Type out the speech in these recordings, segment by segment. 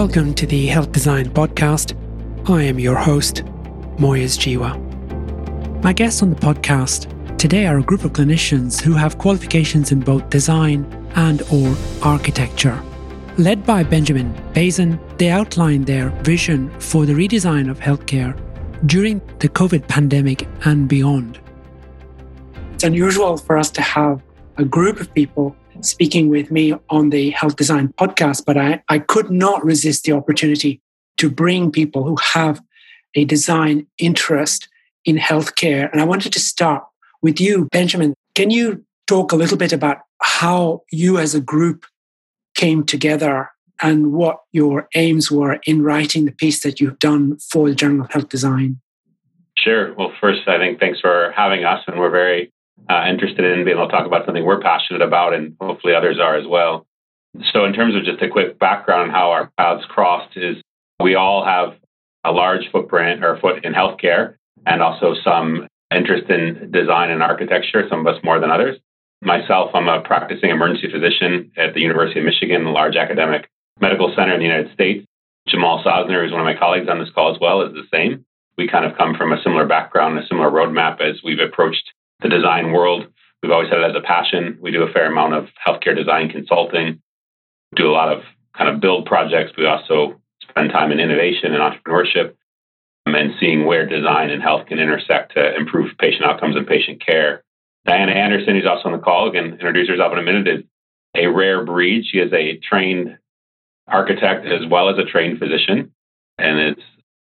Welcome to the Health Design Podcast. I am your host, Moyez Jiwa. My guests on the podcast today are a group of clinicians who have qualifications in both design and or architecture. Led by Benjamin Bassin, they outlined their vision for the redesign of healthcare during the COVID pandemic and beyond. It's unusual for us to have a group of people speaking with me on the Health Design podcast, but I, I could not resist the opportunity to bring people who have a design interest in healthcare. And I wanted to start with you, Benjamin. Can you talk a little bit about how you as a group came together and what your aims were in writing the piece that you've done for the Journal of Health Design? Sure. Well, first, I think thanks for having us, and we're very uh, interested in being able to talk about something we're passionate about, and hopefully others are as well. So, in terms of just a quick background on how our paths crossed, is we all have a large footprint or foot in healthcare, and also some interest in design and architecture. Some of us more than others. Myself, I'm a practicing emergency physician at the University of Michigan, a large academic medical center in the United States. Jamal Sosner, who's one of my colleagues on this call as well, is the same. We kind of come from a similar background, a similar roadmap as we've approached the design world. We've always had it as a passion. We do a fair amount of healthcare design consulting, do a lot of kind of build projects. We also spend time in innovation and entrepreneurship um, and seeing where design and health can intersect to improve patient outcomes and patient care. Diana Anderson, who's also on the call, again, introduce herself in a minute, is a rare breed. She is a trained architect as well as a trained physician and it's,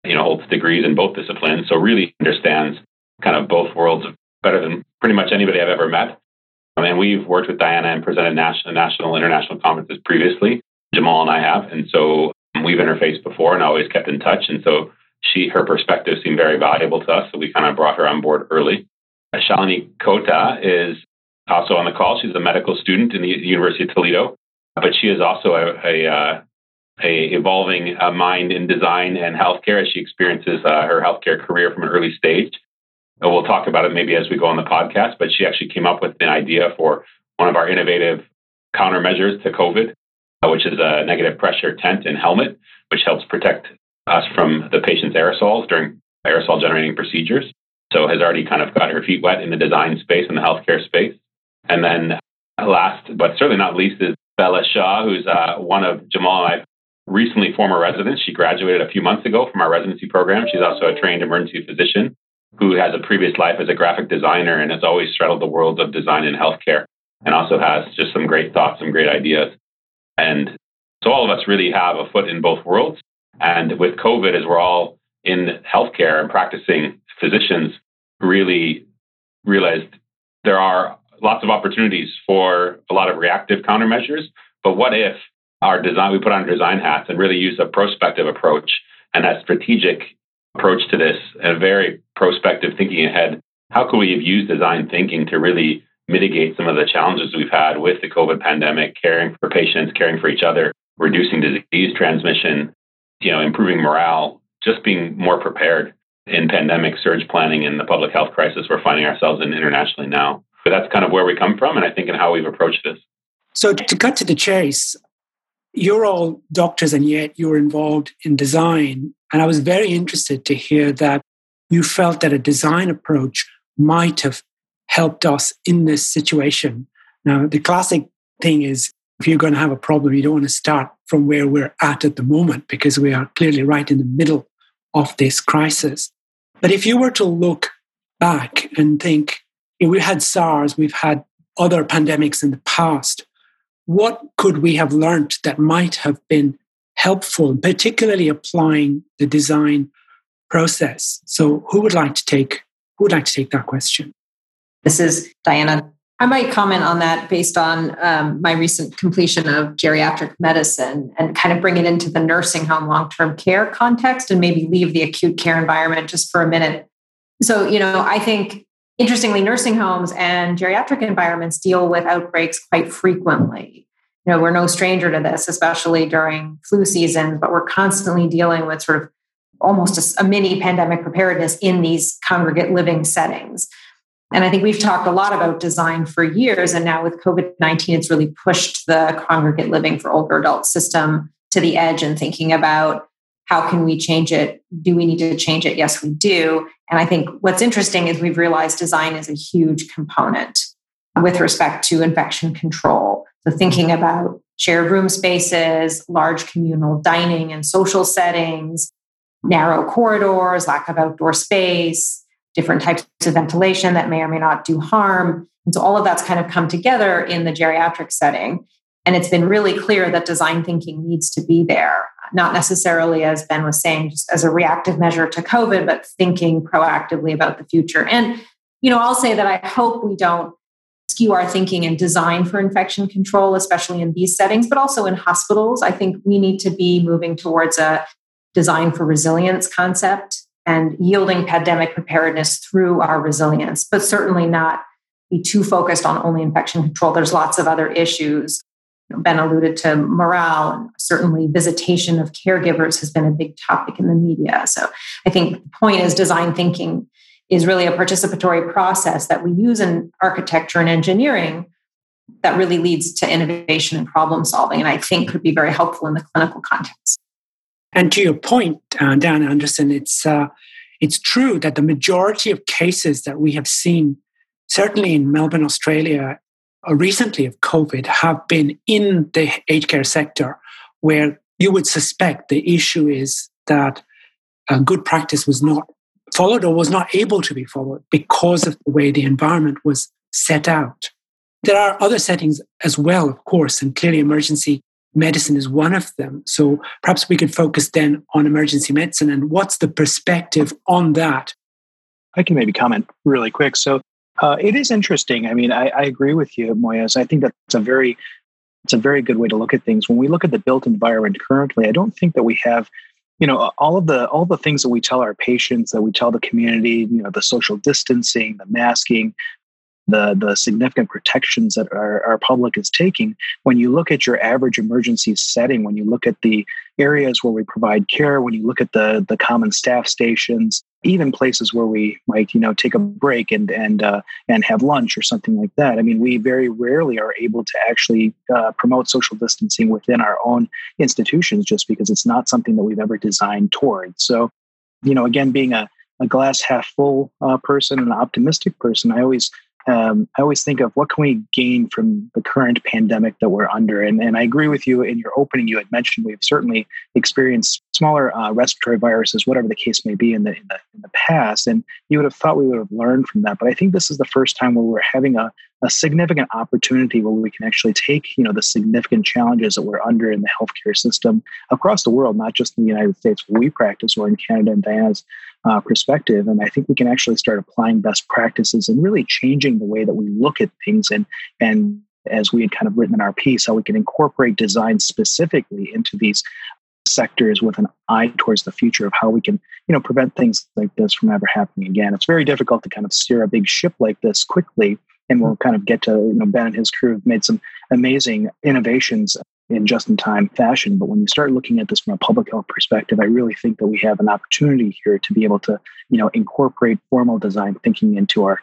you know, holds degrees in both disciplines. So really understands kind of both worlds of better than pretty much anybody I've ever met. Um, and we've worked with Diana and presented national, national, international conferences previously. Jamal and I have, and so we've interfaced before and always kept in touch. And so she, her perspective seemed very valuable to us, so we kind of brought her on board early. Shalini Kota is also on the call. She's a medical student in the University of Toledo, but she is also a, a, uh, a evolving uh, mind in design and healthcare as she experiences uh, her healthcare career from an early stage. We'll talk about it maybe as we go on the podcast, but she actually came up with an idea for one of our innovative countermeasures to COVID, uh, which is a negative pressure tent and helmet, which helps protect us from the patient's aerosols during aerosol generating procedures. So has already kind of got her feet wet in the design space and the healthcare space. And then last, but certainly not least, is Bella Shah, who's uh, one of Jamal and I recently former residents. She graduated a few months ago from our residency program. She's also a trained emergency physician who has a previous life as a graphic designer and has always straddled the worlds of design and healthcare and also has just some great thoughts, some great ideas. And so all of us really have a foot in both worlds. And with COVID, as we're all in healthcare and practicing physicians, really realized there are lots of opportunities for a lot of reactive countermeasures. But what if our design, we put on design hats and really use a prospective approach and that strategic approach to this, and a very prospective thinking ahead. How could we have used design thinking to really mitigate some of the challenges we've had with the COVID pandemic, caring for patients, caring for each other, reducing disease transmission, you know, improving morale, just being more prepared in pandemic surge planning and the public health crisis we're finding ourselves in internationally now. But that's kind of where we come from, and I think in how we've approached this. So, to cut to the chase, you're all doctors and yet you're involved in design. And I was very interested to hear that you felt that a design approach might have helped us in this situation. Now, the classic thing is if you're going to have a problem, you don't want to start from where we're at at the moment because we are clearly right in the middle of this crisis. But if you were to look back and think, we had SARS, we've had other pandemics in the past what could we have learned that might have been helpful, particularly applying the design process? So, who would like to take who would like to take that question? This is Diana. I might comment on that based on um, my recent completion of geriatric medicine and kind of bring it into the nursing home long term care context and maybe leave the acute care environment just for a minute. So, you know, I think Interestingly, nursing homes and geriatric environments deal with outbreaks quite frequently. You know, we're no stranger to this, especially during flu season, but we're constantly dealing with sort of almost a, a mini pandemic preparedness in these congregate living settings. And I think we've talked a lot about design for years. And now with COVID 19, it's really pushed the congregate living for older adult system to the edge and thinking about how can we change it? Do we need to change it? Yes, we do. And I think what's interesting is we've realized design is a huge component with respect to infection control. So, thinking about shared room spaces, large communal dining and social settings, narrow corridors, lack of outdoor space, different types of ventilation that may or may not do harm. And so, all of that's kind of come together in the geriatric setting. And it's been really clear that design thinking needs to be there, not necessarily, as Ben was saying, just as a reactive measure to COVID, but thinking proactively about the future. And, you know, I'll say that I hope we don't skew our thinking and design for infection control, especially in these settings, but also in hospitals. I think we need to be moving towards a design for resilience concept and yielding pandemic preparedness through our resilience, but certainly not be too focused on only infection control. There's lots of other issues Ben alluded to morale and certainly visitation of caregivers has been a big topic in the media. So I think the point is design thinking is really a participatory process that we use in architecture and engineering that really leads to innovation and problem solving and I think could be very helpful in the clinical context. And to your point, uh, Dan Anderson, it's uh, it's true that the majority of cases that we have seen, certainly in Melbourne, Australia, Uh, recently of COVID have been in the aged care sector, where you would suspect the issue is that a good practice was not followed or was not able to be followed because of the way the environment was set out. There are other settings as well, of course, and clearly emergency medicine is one of them. So perhaps we could focus then on emergency medicine and what's the perspective on that? I can maybe comment really quick. So uh, it is interesting. I mean, I, I agree with you, Moyez. I think that's a very it's a very good way to look at things. When we look at the built environment currently, I don't think that we have, you know, all of the all the things that we tell our patients, that we tell the community, you know, the social distancing, the masking, the the significant protections that our, our public is taking when you look at your average emergency setting when you look at the areas where we provide care when you look at the the common staff stations even places where we might you know take a break and and uh, and have lunch or something like that i mean we very rarely are able to actually uh, promote social distancing within our own institutions just because it's not something that we've ever designed towards so you know again being a a glass half full uh, person, an optimistic person. I always um, I always think of what can we gain from the current pandemic that we're under. And, and I agree with you in your opening. You had mentioned we've certainly experienced smaller uh, respiratory viruses, whatever the case may be, in the, in the in the past. And you would have thought we would have learned from that. But I think this is the first time where we're having a, a significant opportunity where we can actually take you know the significant challenges that we're under in the healthcare system across the world, not just in the United States where we practice or in Canada and Diana's uh, perspective. And I think we can actually start applying best practices and really changing the way that we look at things and and as we had kind of written in our piece, how we can incorporate design specifically into these sectors with an eye towards the future of how we can, you know, prevent things like this from ever happening again. It's very difficult to kind of steer a big ship like this quickly, and we'll kind of get to, you know, Ben and his crew have made some amazing innovations in just in time fashion. But when you start looking at this from a public health perspective, I really think that we have an opportunity here to be able to, you know, incorporate formal design thinking into our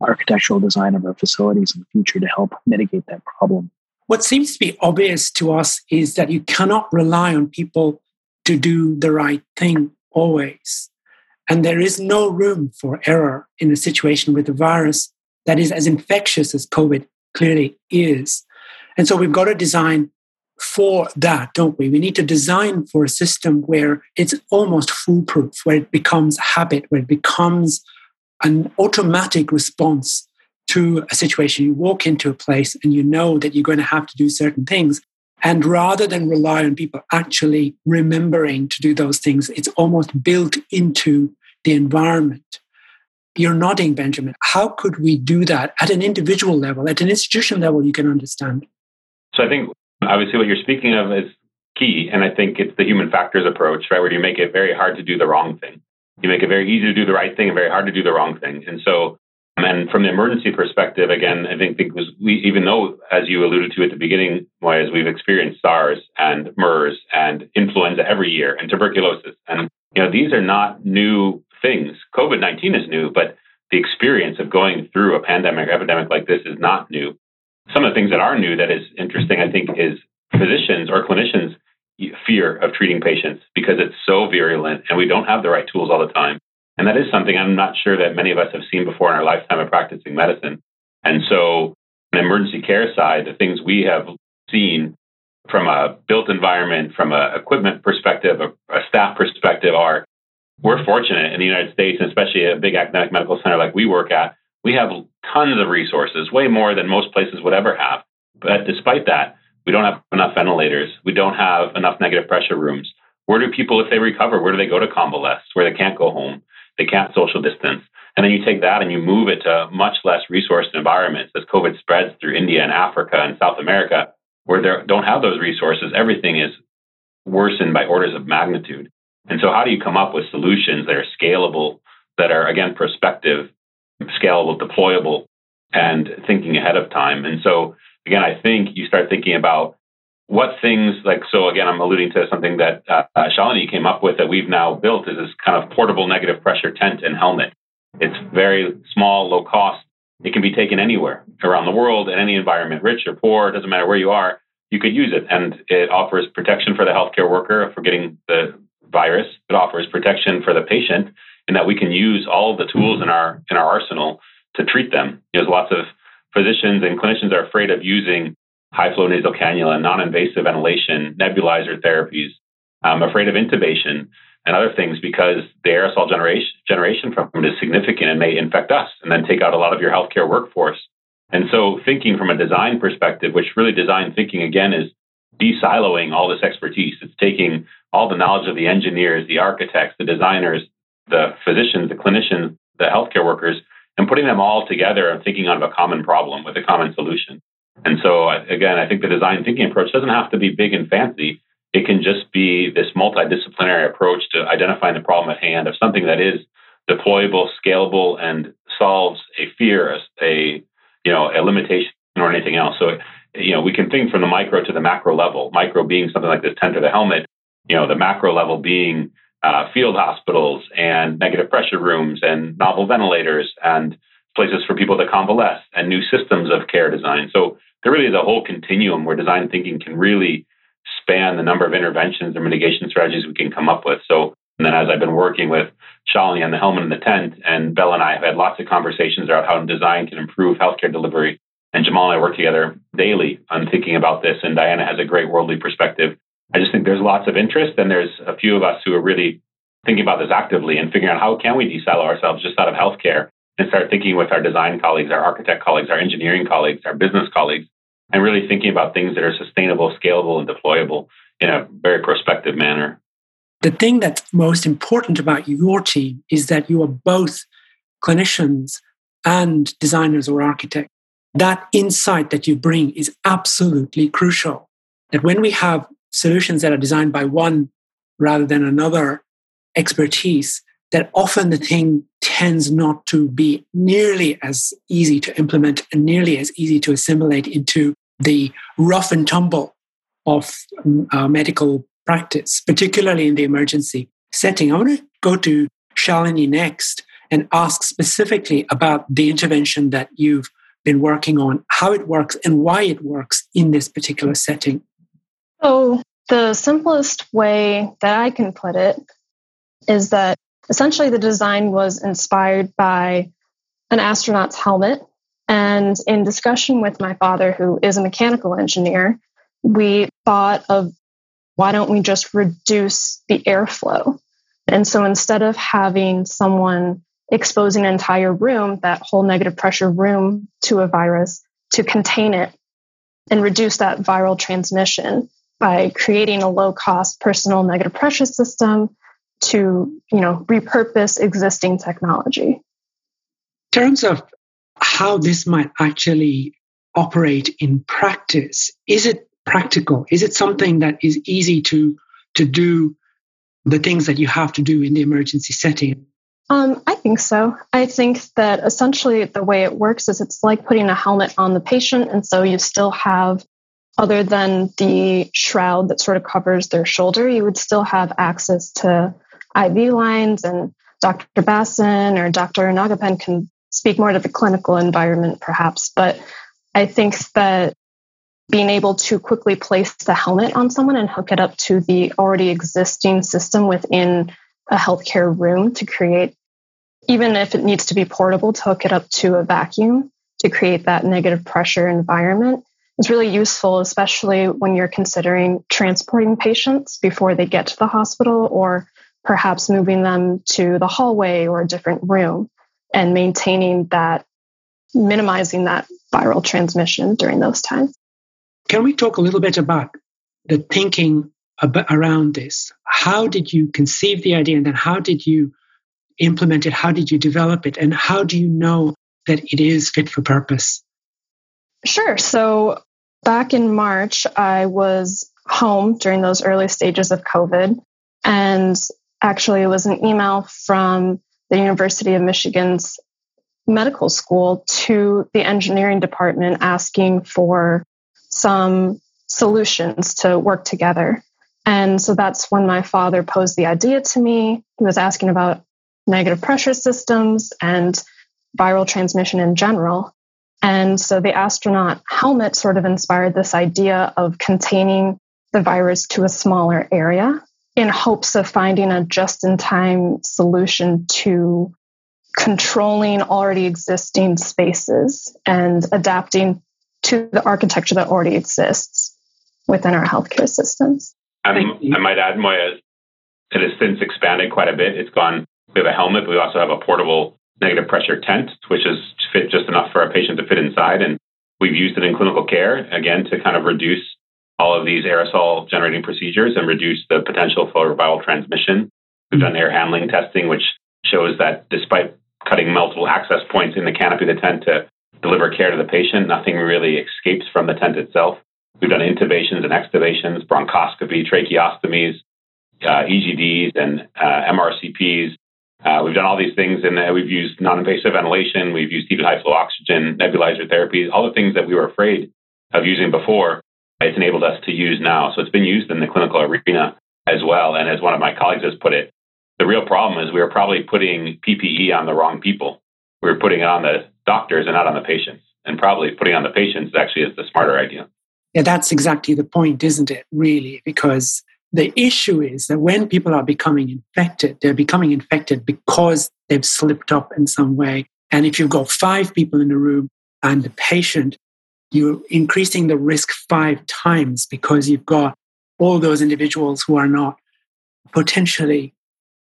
architectural design of our facilities in the future to help mitigate that problem. What seems to be obvious to us is that you cannot rely on people to do the right thing always. And there is no room for error in a situation with a virus that is as infectious as COVID clearly is. And so we've got to design for that, don't we? We need to design for a system where it's almost foolproof, where it becomes habit, where it becomes an automatic response to a situation. You walk into a place and you know that you're going to have to do certain things. And rather than rely on people actually remembering to do those things, it's almost built into the environment. You're nodding, Benjamin. How could we do that at an individual level, at an institutional level, you can understand? So I think Obviously, what you're speaking of is key. And I think it's the human factors approach, right? Where you make it very hard to do the wrong thing. You make it very easy to do the right thing and very hard to do the wrong thing. And so, and from the emergency perspective, again, I think because we, even though, as you alluded to at the beginning, as we've experienced SARS and MERS and influenza every year and tuberculosis, and you know these are not new things. COVID nineteen is new, but the experience of going through a pandemic or epidemic like this is not new some of the things that are new that is interesting, I think, is physicians or clinicians fear of treating patients because it's so virulent and we don't have the right tools all the time. And that is something I'm not sure that many of us have seen before in our lifetime of practicing medicine. And so, an emergency care side, the things we have seen from a built environment, from an equipment perspective, a, a staff perspective, are we're fortunate in the United States, and especially a big academic medical center like we work at, we have tons of resources, way more than most places would ever have. But despite that, we don't have enough ventilators. We don't have enough negative pressure rooms. Where do people, if they recover, where do they go to convalesce, where they can't go home? They can't social distance. And then you take that and you move it to much less resourced environments as COVID spreads through India and Africa and South America, where they don't have those resources. Everything is worsened by orders of magnitude. And so, how do you come up with solutions that are scalable, that are, again, prospective, scalable, deployable, and thinking ahead of time? And so, again, I think you start thinking about what things like so again i'm alluding to something that uh, shalini came up with that we've now built is this kind of portable negative pressure tent and helmet. It's very small low cost. It can be taken anywhere around the world in any environment rich or poor doesn't matter where you are you could use it. And it offers protection for the healthcare worker for getting the virus. It offers protection for the patient in that we can use all the tools in our in our arsenal to treat them. There's lots of physicians and clinicians are afraid of using high flow nasal cannula, non invasive ventilation, nebulizer therapies. I'm afraid of intubation and other things because the aerosol generation, generation from it is significant and may infect us and then take out a lot of your healthcare workforce. And so, thinking from a design perspective, which really design thinking again is de-siloing all this expertise. It's taking all the knowledge of the engineers, the architects, the designers, the physicians, the clinicians, the healthcare workers, and putting them all together and thinking out of a common problem with a common solution. And so, again, I think the design thinking approach doesn't have to be big and fancy. It can just be this multidisciplinary approach to identifying the problem at hand of something that is deployable, scalable, and solves a fear, a you know, a limitation or anything else. So, you know, we can think from the micro to the macro level. Micro being something like this tent or the helmet. You know, the macro level being uh, field hospitals and negative pressure rooms and novel ventilators and places for people to convalesce and new systems of care design. So there really is a whole continuum where design thinking can really span the number of interventions or mitigation strategies we can come up with. So and then as I've been working with Shalini and the helmet and the tent, and Bella and I have had lots of conversations about how design can improve healthcare delivery. And Jamal and I work together daily on thinking about this. And Diana has a great worldly perspective. I just think there's lots of interest, and there's a few of us who are really thinking about this actively and figuring out how can we desilo ourselves just out of healthcare and start thinking with our design colleagues, our architect colleagues, our engineering colleagues, our business colleagues, and really thinking about things that are sustainable, scalable, and deployable in a very prospective manner. The thing that's most important about your team is that you are both clinicians and designers or architects. That insight that you bring is absolutely crucial. That when we have solutions that are designed by one rather than another expertise, that often the thing tends not to be nearly as easy to implement and nearly as easy to assimilate into the rough and tumble of uh, medical practice, particularly in the emergency setting. I want to go to Shalini next and ask specifically about the intervention that you've been working on, how it works, and why it works in this particular setting. So, the simplest way that I can put it is that essentially the design was inspired by an astronaut's helmet. And in discussion with my father, who is a mechanical engineer, we thought of why don't we just reduce the airflow? And so instead of having someone exposing an entire room, that whole negative pressure room to a virus, to contain it and reduce that viral transmission by creating a low cost personal negative pressure system to you know repurpose existing technology in terms of how this might actually operate in practice is it practical is it something that is easy to to do the things that you have to do in the emergency setting um, I think so. I think that essentially the way it works is it's like putting a helmet on the patient. And so you still have, other than the shroud that sort of covers their shoulder, you would still have access to IV lines, and Dr. Bassin or Dr. Nagapen can speak more to the clinical environment, perhaps. But I think that being able to quickly place the helmet on someone and hook it up to the already existing system within a healthcare room to create, even if it needs to be portable, to hook it up to a vacuum to create that negative pressure environment is really useful, especially when you're considering transporting patients before they get to the hospital or perhaps moving them to the hallway or a different room and maintaining that, minimizing that viral transmission during those times. Can we talk a little bit about the thinking about, around this? How did you conceive the idea and then how did you implement it? How did you develop it? And how do you know that it is fit for purpose? Sure. So back in March, I was home during those early stages of COVID. And actually, it was an email from the University of Michigan's medical school to the engineering department asking for some solutions to work together. And so that's when my father posed the idea to me. He was asking about negative pressure systems and viral transmission in general. And so the astronaut helmet sort of inspired this idea of containing the virus to a smaller area in hopes of finding a just in time solution to controlling already existing spaces and adapting to the architecture that already exists within our healthcare systems. Um, I might add, Moyez, it has since expanded quite a bit. It's gone, we have a helmet, but we also have a portable negative pressure tent, which is fit just enough for a patient to fit inside. And we've used it in clinical care, again, to kind of reduce all of these aerosol generating procedures and reduce the potential for viral transmission. We've done air handling testing, which shows that despite cutting multiple access points in the canopy of the tent to deliver care to the patient, nothing really escapes from the tent itself. We've done intubations and extubations, bronchoscopy, tracheostomies, uh, EGDs, and uh, MRCPs, uh, we've done all these things, and we've used non-invasive ventilation. We've used deep high flow oxygen, nebulizer therapy, all the things that we were afraid of using before. It's enabled us to use now. So it's been used in the clinical arena as well. And as one of my colleagues has put it, the real problem is we were probably putting PPE on the wrong people. We were putting it on the doctors and not on the patients. And probably putting on the patients actually is the smarter idea. Yeah, that's exactly the point, isn't it? Really, because the issue is that when people are becoming infected, they're becoming infected because they've slipped up in some way. And if you've got five people in the room and the patient, you're increasing the risk five times because you've got all those individuals who are not potentially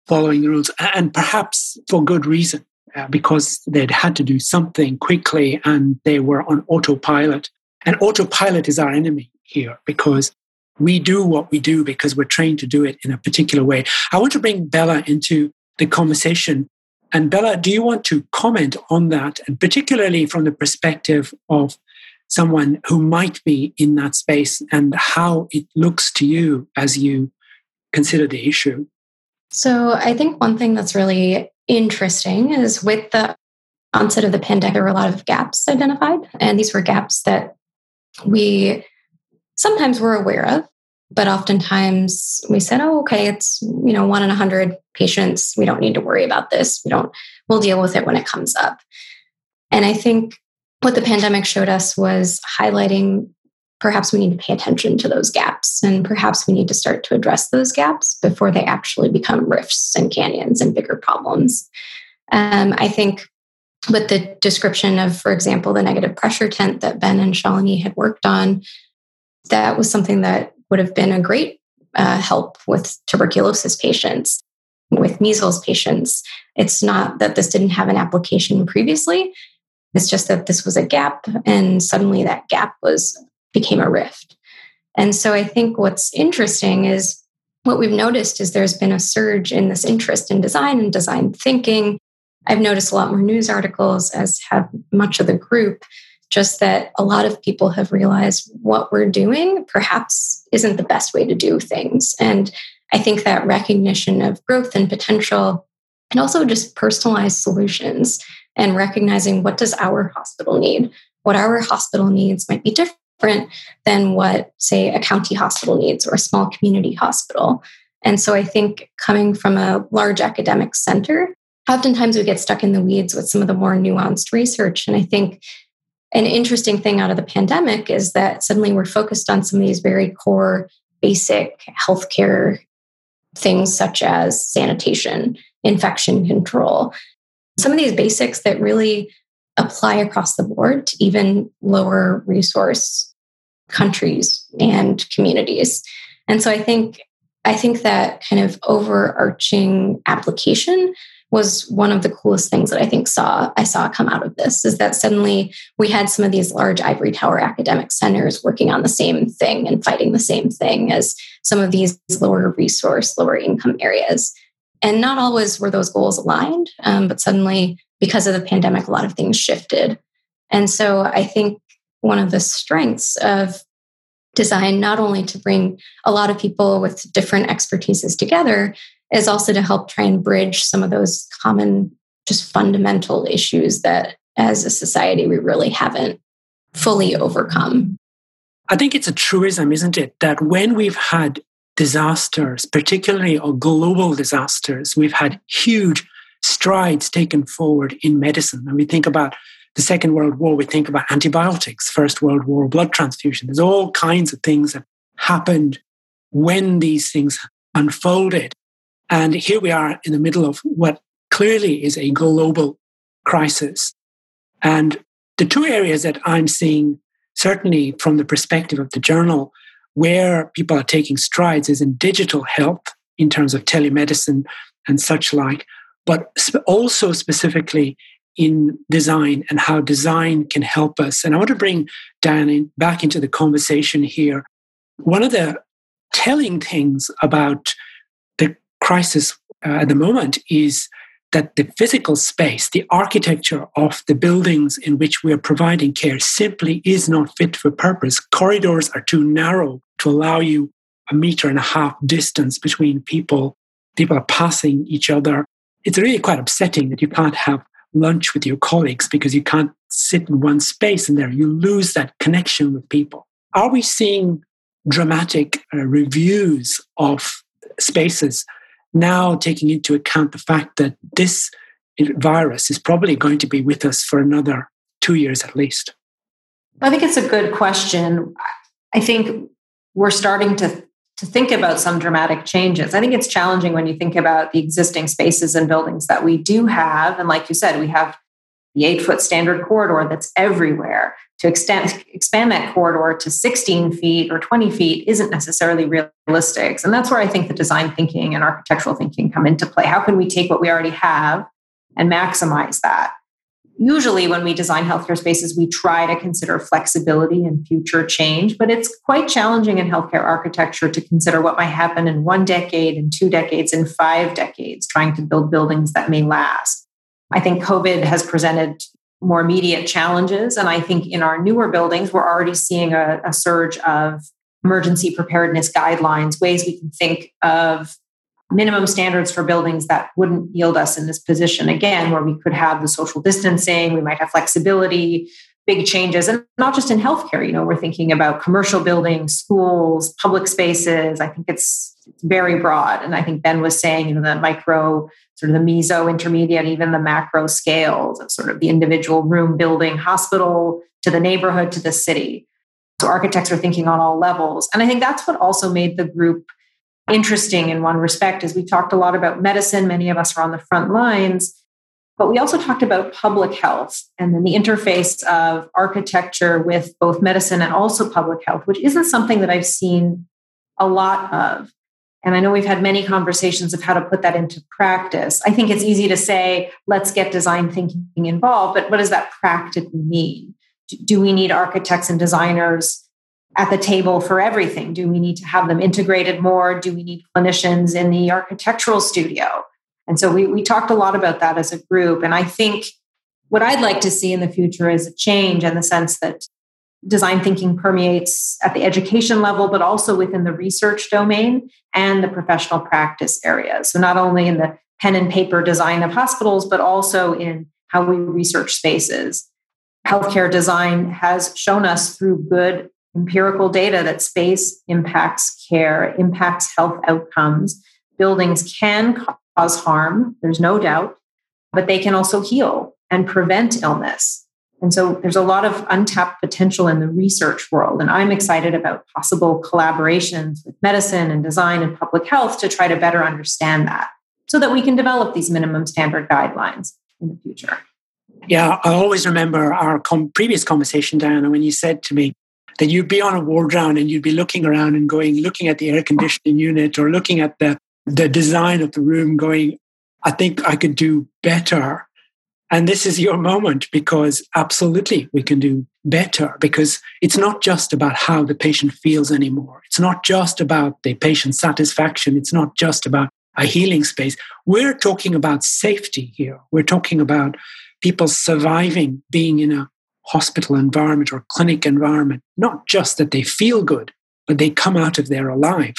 following the rules and perhaps for good reason uh, because they'd had to do something quickly and they were on autopilot. And autopilot is our enemy here because we do what we do because we're trained to do it in a particular way. I want to bring Bella into the conversation. And Bella, do you want to comment on that, and particularly from the perspective of someone who might be in that space and how it looks to you as you consider the issue? So, I think one thing that's really interesting is with the onset of the pandemic, there were a lot of gaps identified. And these were gaps that we sometimes we're aware of, but oftentimes we said, oh, okay, it's, you know, one in a hundred patients. We don't need to worry about this. We don't, we'll deal with it when it comes up. And I think what the pandemic showed us was highlighting perhaps we need to pay attention to those gaps and perhaps we need to start to address those gaps before they actually become rifts and canyons and bigger problems. Um, I think with the description of, for example, the negative pressure tent that Ben and Shalini had worked on, that was something that would have been a great uh, help with tuberculosis patients, with measles patients. It's not that this didn't have an application previously. It's just that this was a gap, and suddenly that gap was became a rift. And so I think what's interesting is what we've noticed is there's been a surge in this interest in design and design thinking. I've noticed a lot more news articles, as have much of the group, just that a lot of people have realized what we're doing perhaps isn't the best way to do things. And I think that recognition of growth and potential, and also just personalized solutions and recognizing what does our hospital need? What our hospital needs might be different than what, say, a county hospital needs or a small community hospital. And so I think coming from a large academic center, oftentimes we get stuck in the weeds with some of the more nuanced research. And I think an interesting thing out of the pandemic is that suddenly we're focused on some of these very core, basic healthcare things such as sanitation, infection control, some of these basics that really apply across the board to even lower resource countries and communities. And so I think I think that kind of overarching application was one of the coolest things that I think saw I saw come out of this is that suddenly we had some of these large ivory tower academic centers working on the same thing and fighting the same thing as some of these lower resource, lower income areas. And not always were those goals aligned, um, but suddenly because of the pandemic, a lot of things shifted. And so I think one of the strengths of design, not only to bring a lot of people with different expertises together, is also to help try and bridge some of those common, just fundamental issues that as a society we really haven't fully overcome. I think it's a truism, isn't it, that when we've had disasters, particularly global disasters, we've had huge strides taken forward in medicine. And we think about the Second World War, we think about antibiotics, First World War, blood transfusion. There's all kinds of things that happened when these things unfolded. And here we are in the middle of what clearly is a global crisis. And the two areas that I'm seeing, certainly from the perspective of the journal, where people are taking strides is in digital health in terms of telemedicine and such like, but also specifically in design and how design can help us. And I want to bring Diane back into the conversation here. One of the telling things about the crisis uh, at the moment is that the physical space, the architecture of the buildings in which we are providing care simply is not fit for purpose. Corridors are too narrow to allow you a meter and a half distance between people. People are passing each other. It's really quite upsetting that you can't have lunch with your colleagues because you can't sit in one space and there you lose that connection with people. Are we seeing dramatic uh, reviews of spaces now taking into account the fact that this virus is probably going to be with us for another two years at least? I think it's a good question. I think we're starting to to think about some dramatic changes. I think it's challenging when you think about the existing spaces and buildings that we do have. And like you said, we have the eight foot standard corridor that's everywhere. To extend, expand that corridor to 16 feet or 20 feet isn't necessarily realistic. And that's where I think the design thinking and architectural thinking come into play. How can we take what we already have and maximize that? Usually when we design healthcare spaces, we try to consider flexibility and future change, but it's quite challenging in healthcare architecture to consider what might happen in one decade, in two decades, in five decades, trying to build buildings that may last. I think COVID has presented more immediate challenges. And I think in our newer buildings, we're already seeing a, a surge of emergency preparedness guidelines, ways we can think of minimum standards for buildings that wouldn't yield us in this position again, where we could have the social distancing, we might have flexibility, big changes, and not just in healthcare. You know, we're thinking about commercial buildings, schools, public spaces. I think it's, very broad. And I think Ben was saying, you know, the micro, sort of the meso, intermediate, even the macro scales of sort of the individual room building, hospital to the neighborhood to the city. So architects are thinking on all levels. And I think that's what also made the group interesting in one respect is we talked a lot about medicine. Many of us are on the front lines, but we also talked about public health and then the interface of architecture with both medicine and also public health, which isn't something that I've seen a lot of. And I know we've had many conversations of how to put that into practice. I think it's easy to say, let's get design thinking involved, but what does that practically mean? Do we need architects and designers at the table for everything? Do we need to have them integrated more? Do we need clinicians in the architectural studio? And so we, we talked a lot about that as a group. And I think what I'd like to see in the future is a change in the sense that design thinking permeates at the education level, but also within the research domain and the professional practice area. So not only in the pen and paper design of hospitals, but also in how we research spaces. Healthcare design has shown us through good empirical data that space impacts care, impacts health outcomes. Buildings can cause harm, there's no doubt, but they can also heal and prevent illness. And so there's a lot of untapped potential in the research world. And I'm excited about possible collaborations with medicine and design and public health to try to better understand that so that we can develop these minimum standard guidelines in the future. Yeah, I always remember our com- previous conversation, Diana, when you said to me that you'd be on a ward round and you'd be looking around and going, looking at the air conditioning unit or looking at the, the design of the room, going, I think I could do better. And this is your moment because absolutely we can do better because it's not just about how the patient feels anymore. It's not just about the patient satisfaction. It's not just about a healing space. We're talking about safety here. We're talking about people surviving being in a hospital environment or clinic environment, not just that they feel good, but they come out of there alive.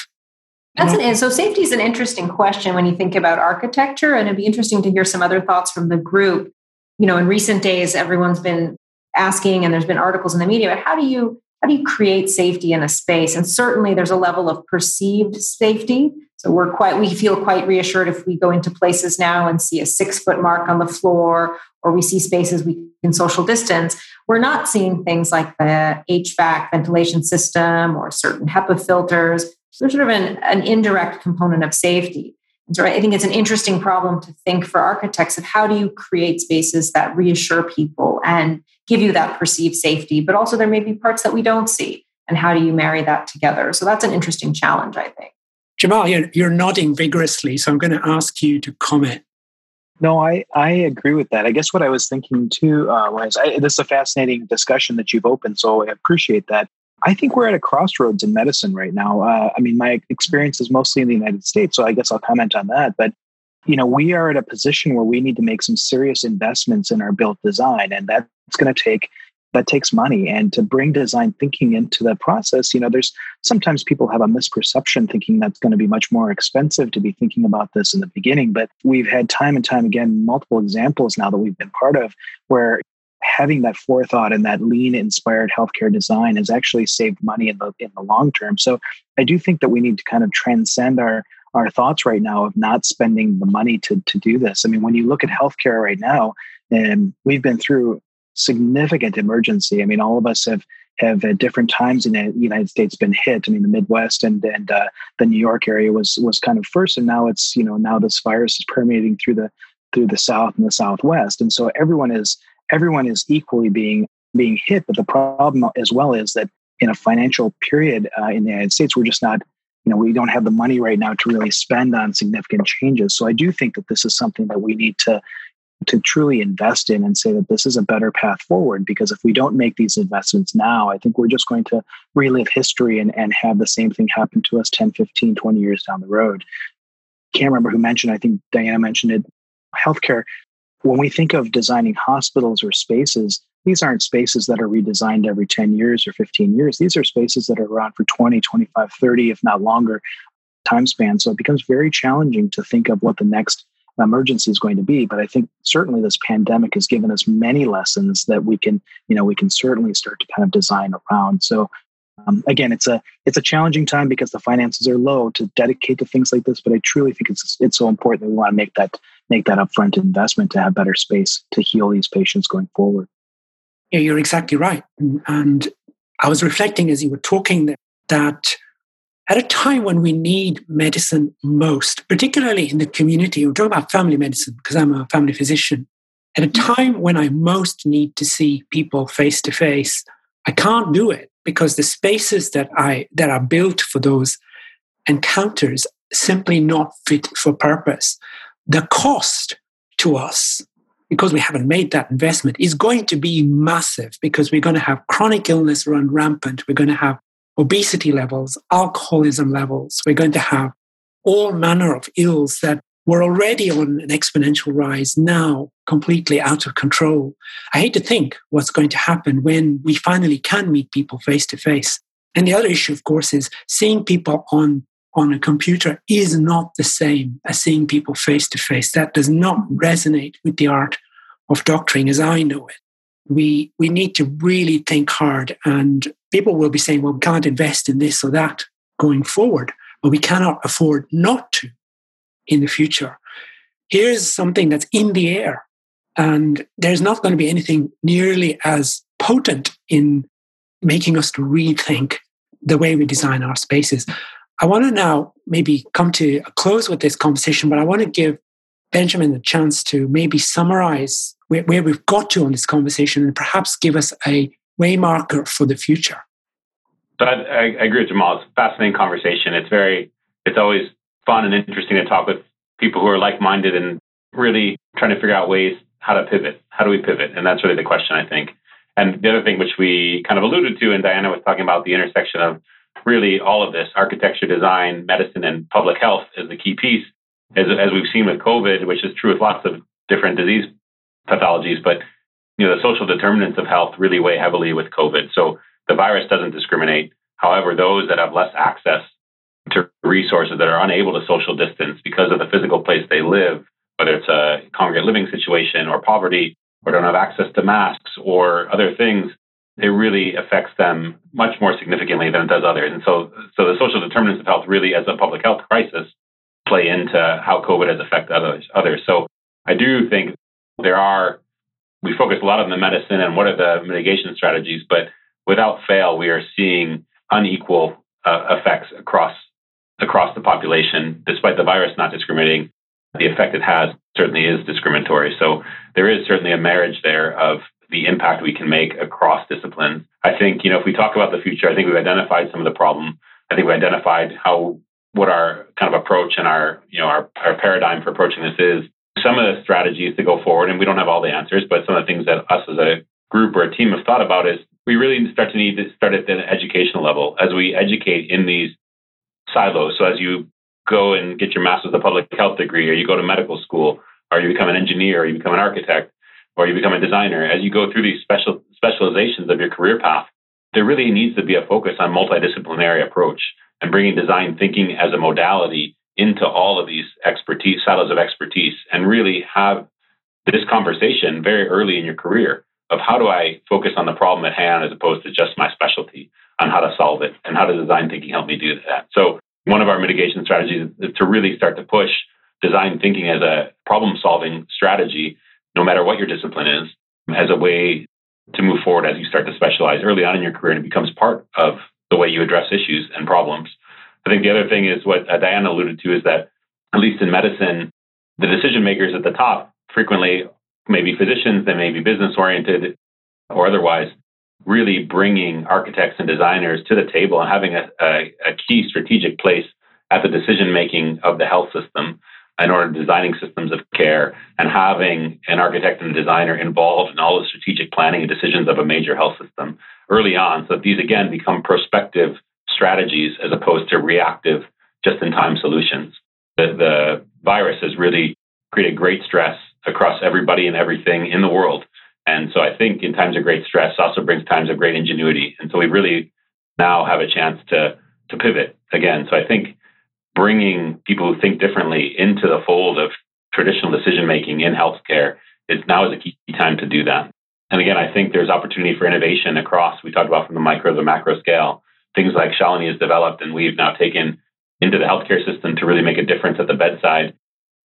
That's an, so safety is an interesting question when you think about architecture, and it'd be interesting to hear some other thoughts from the group. You know, in recent days, everyone's been asking, and there's been articles in the media about how do you how do you create safety in a space? And certainly, there's a level of perceived safety so we're quite, we feel quite reassured if we go into places now and see a six foot mark on the floor, or we see spaces we can social distance. We're not seeing things like the HVAC ventilation system or certain HEPA filters. There's sort of an, an indirect component of safety. And so I think it's an interesting problem to think for architects of how do you create spaces that reassure people and give you that perceived safety, but also there may be parts that we don't see. And how do you marry that together? So that's an interesting challenge, I think. Jamal, you're, you're nodding vigorously, so I'm going to ask you to comment. No, I, I agree with that. I guess what I was thinking too uh, was I, this is a fascinating discussion that you've opened, so I appreciate that. I think we're at a crossroads in medicine right now. Uh, I mean, my experience is mostly in the United States, so I guess I'll comment on that. But you know, we are at a position where we need to make some serious investments in our built design, and that's going to take that takes money. And to bring design thinking into the process you know there's sometimes people have a misperception thinking that's going to be much more expensive to be thinking about this in the beginning. But we've had time and time again multiple examples now that we've been part of where having that forethought and that lean inspired healthcare design has actually saved money in the in the long term. So i do think that we need to kind of transcend our our thoughts right now of not spending the money to to do this. I mean when you look at healthcare right now and we've been through significant emergency. I mean, all of us have have at different times in the United States been hit. I mean, the Midwest and and uh, the New York area was was kind of first, and now it's you know now this virus is permeating through the through the South and the Southwest, and so everyone is everyone is equally being being hit. But the problem as well is that in a financial period uh, in the United States, we're just not you know we don't have the money right now to really spend on significant changes. So I do think that this is something that we need to to truly invest in and say that this is a better path forward because if we don't make these investments now i think we're just going to relive history and, and have the same thing happen to us 10 15 20 years down the road. Can't remember who mentioned i think diana mentioned it healthcare. When we think of designing hospitals or spaces these aren't spaces that are redesigned every 10 years or 15 years. These are spaces that are around for 20 25 30 if not longer time span. So it becomes very challenging to think of what the next emergency is going to be. But I think certainly this pandemic has given us many lessons that we can, you know, we can certainly start to kind of design around. So um, again, it's a it's a challenging time because the finances are low to dedicate to things like this. But I truly think it's it's so important that we want to make that make that upfront investment to have better space to heal these patients going forward. Yeah, you're exactly right. And I was reflecting as you were talking that at a time when we need medicine most, particularly in the community. We're talking about family medicine because I'm a family physician. At a mm-hmm. time when I most need to see people face to face, I can't do it because the spaces that I that are built for those encounters simply not fit for purpose. The cost to us because we haven't made that investment is going to be massive because we're going to have chronic illness run rampant. We're going to have obesity levels, alcoholism levels. We're going to have all manner of ills that were already on an exponential rise, now completely out of control. I hate to think what's going to happen when we finally can meet people face to face. And the other issue, of course, is seeing people on, on a computer is not the same as seeing people face to face. That does not resonate with the art of doctoring as I know it. We, we need to really think hard and people will be saying, well, we can't invest in this or that going forward, but we cannot afford not to in the future. Here's something that's in the air And there's not going to be anything nearly as potent in making us to rethink the way we design our spaces. I want to now maybe come to a close with this conversation, but I want to give Benjamin a chance to maybe summarize where, where we've got to on this conversation and perhaps give us a waymarker for the future. So I, I, agree with Jamal. It's a fascinating conversation. It's very, it's always fun and interesting to talk with people who are like-minded and really trying to figure out ways how to pivot. How do we pivot? And that's really the question, I think. And the other thing which we kind of alluded to, and Diana was talking about the intersection of really all of this architecture, design, medicine, and public health is the key piece. As, as we've seen with COVID, which is true with lots of different disease pathologies, but you know the social determinants of health really weigh heavily with COVID. So the virus doesn't discriminate. However, those that have less access to resources that are unable to social distance because of the physical place they live, whether it's a congregate living situation or poverty, or don't have access to masks or other things, it really affects them much more significantly than it does others. And so, so the social determinants of health really, as a public health crisis, play into how COVID has affected others. Others. So I do think there are. We focus a lot on the medicine and what are the mitigation strategies, but without fail, we are seeing unequal uh, effects across across the population, despite the virus not discriminating the effect it has certainly is discriminatory. So there is certainly a marriage there of the impact we can make across disciplines. I think, you know, if we talk about the future, I think we've identified some of the problem. I think we identified how what our kind of approach and our, you know, our, our paradigm for approaching this is. Some of the strategies to go forward, and we don't have all the answers, but some of the things that us as a group or a team have thought about is we really start to need to start at the educational level as we educate in these silos. So as you go and get your master's of public health degree, or you go to medical school, or you become an engineer, or you become an architect, or you become a designer, as you go through these special specializations of your career path, there really needs to be a focus on multidisciplinary approach and bringing design thinking as a modality into all of these expertise silos of expertise and really have this conversation very early in your career of how do I focus on the problem at hand as opposed to just my specialty on how to solve it and how does design thinking help me do that. So one of our mitigation strategies is to really start to push design thinking as a problem solving strategy, no matter what your discipline is, as a way to move forward as you start to specialize early on in your career and it becomes part of the way you address issues and problems. I think the other thing is what uh, Diana alluded to is that, at least in medicine, the decision makers at the top frequently may be physicians, they may be business oriented or otherwise, really bringing architects and designers to the table and having a, a, a key strategic place at the decision making of the health system in order to designing systems of care and having an architect and designer involved in all the strategic planning and decisions of a major health system early on so that these again become prospective strategies as opposed to reactive just in time solutions the, the virus has really created great stress across everybody and everything in the world and so I think in times of great stress also brings times of great ingenuity. And so we really now have a chance to to pivot again. So I think bringing people who think differently into the fold of traditional decision making in healthcare is now is a key time to do that. And again, I think there's opportunity for innovation across. We talked about from the micro to the macro scale. Things like Shalini has developed and we've now taken into the healthcare system to really make a difference at the bedside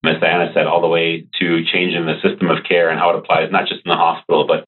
as Diana said, all the way to changing the system of care and how it applies not just in the hospital, but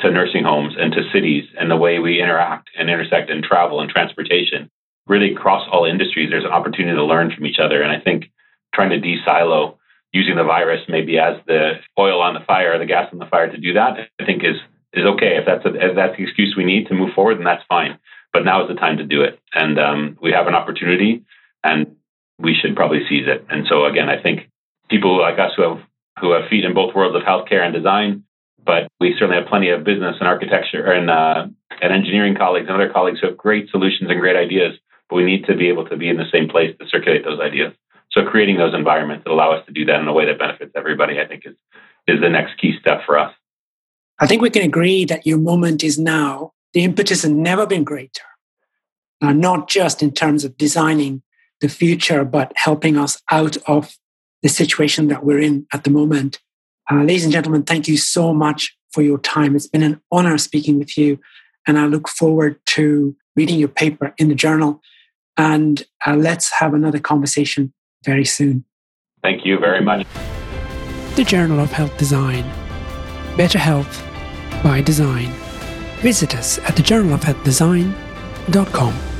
to nursing homes and to cities and the way we interact and intersect and travel and transportation. Really, across all industries, there's an opportunity to learn from each other. And I think trying to de-silo using the virus maybe as the oil on the fire, the gas on the fire to do that, I think is is okay. If that's a, if that's the excuse we need to move forward, then that's fine. But now is the time to do it, and um, we have an opportunity, and we should probably seize it. And so again, I think people like us who have who have feet in both worlds of healthcare and design, but we certainly have plenty of business and architecture and uh, and engineering colleagues and other colleagues who have great solutions and great ideas. But we need to be able to be in the same place to circulate those ideas. So creating those environments that allow us to do that in a way that benefits everybody, I think, is is the next key step for us. I think we can agree that your moment is now. The impetus has never been greater, uh, not just in terms of designing the future, but helping us out of the situation that we're in at the moment. Uh, ladies and gentlemen, thank you so much for your time. It's been an honor speaking with you, and I look forward to reading your paper in the journal. And uh, let's have another conversation very soon. Thank you very much. The Journal of Health Design. better health by design. Visit us at thejournalofhealthdesign.com.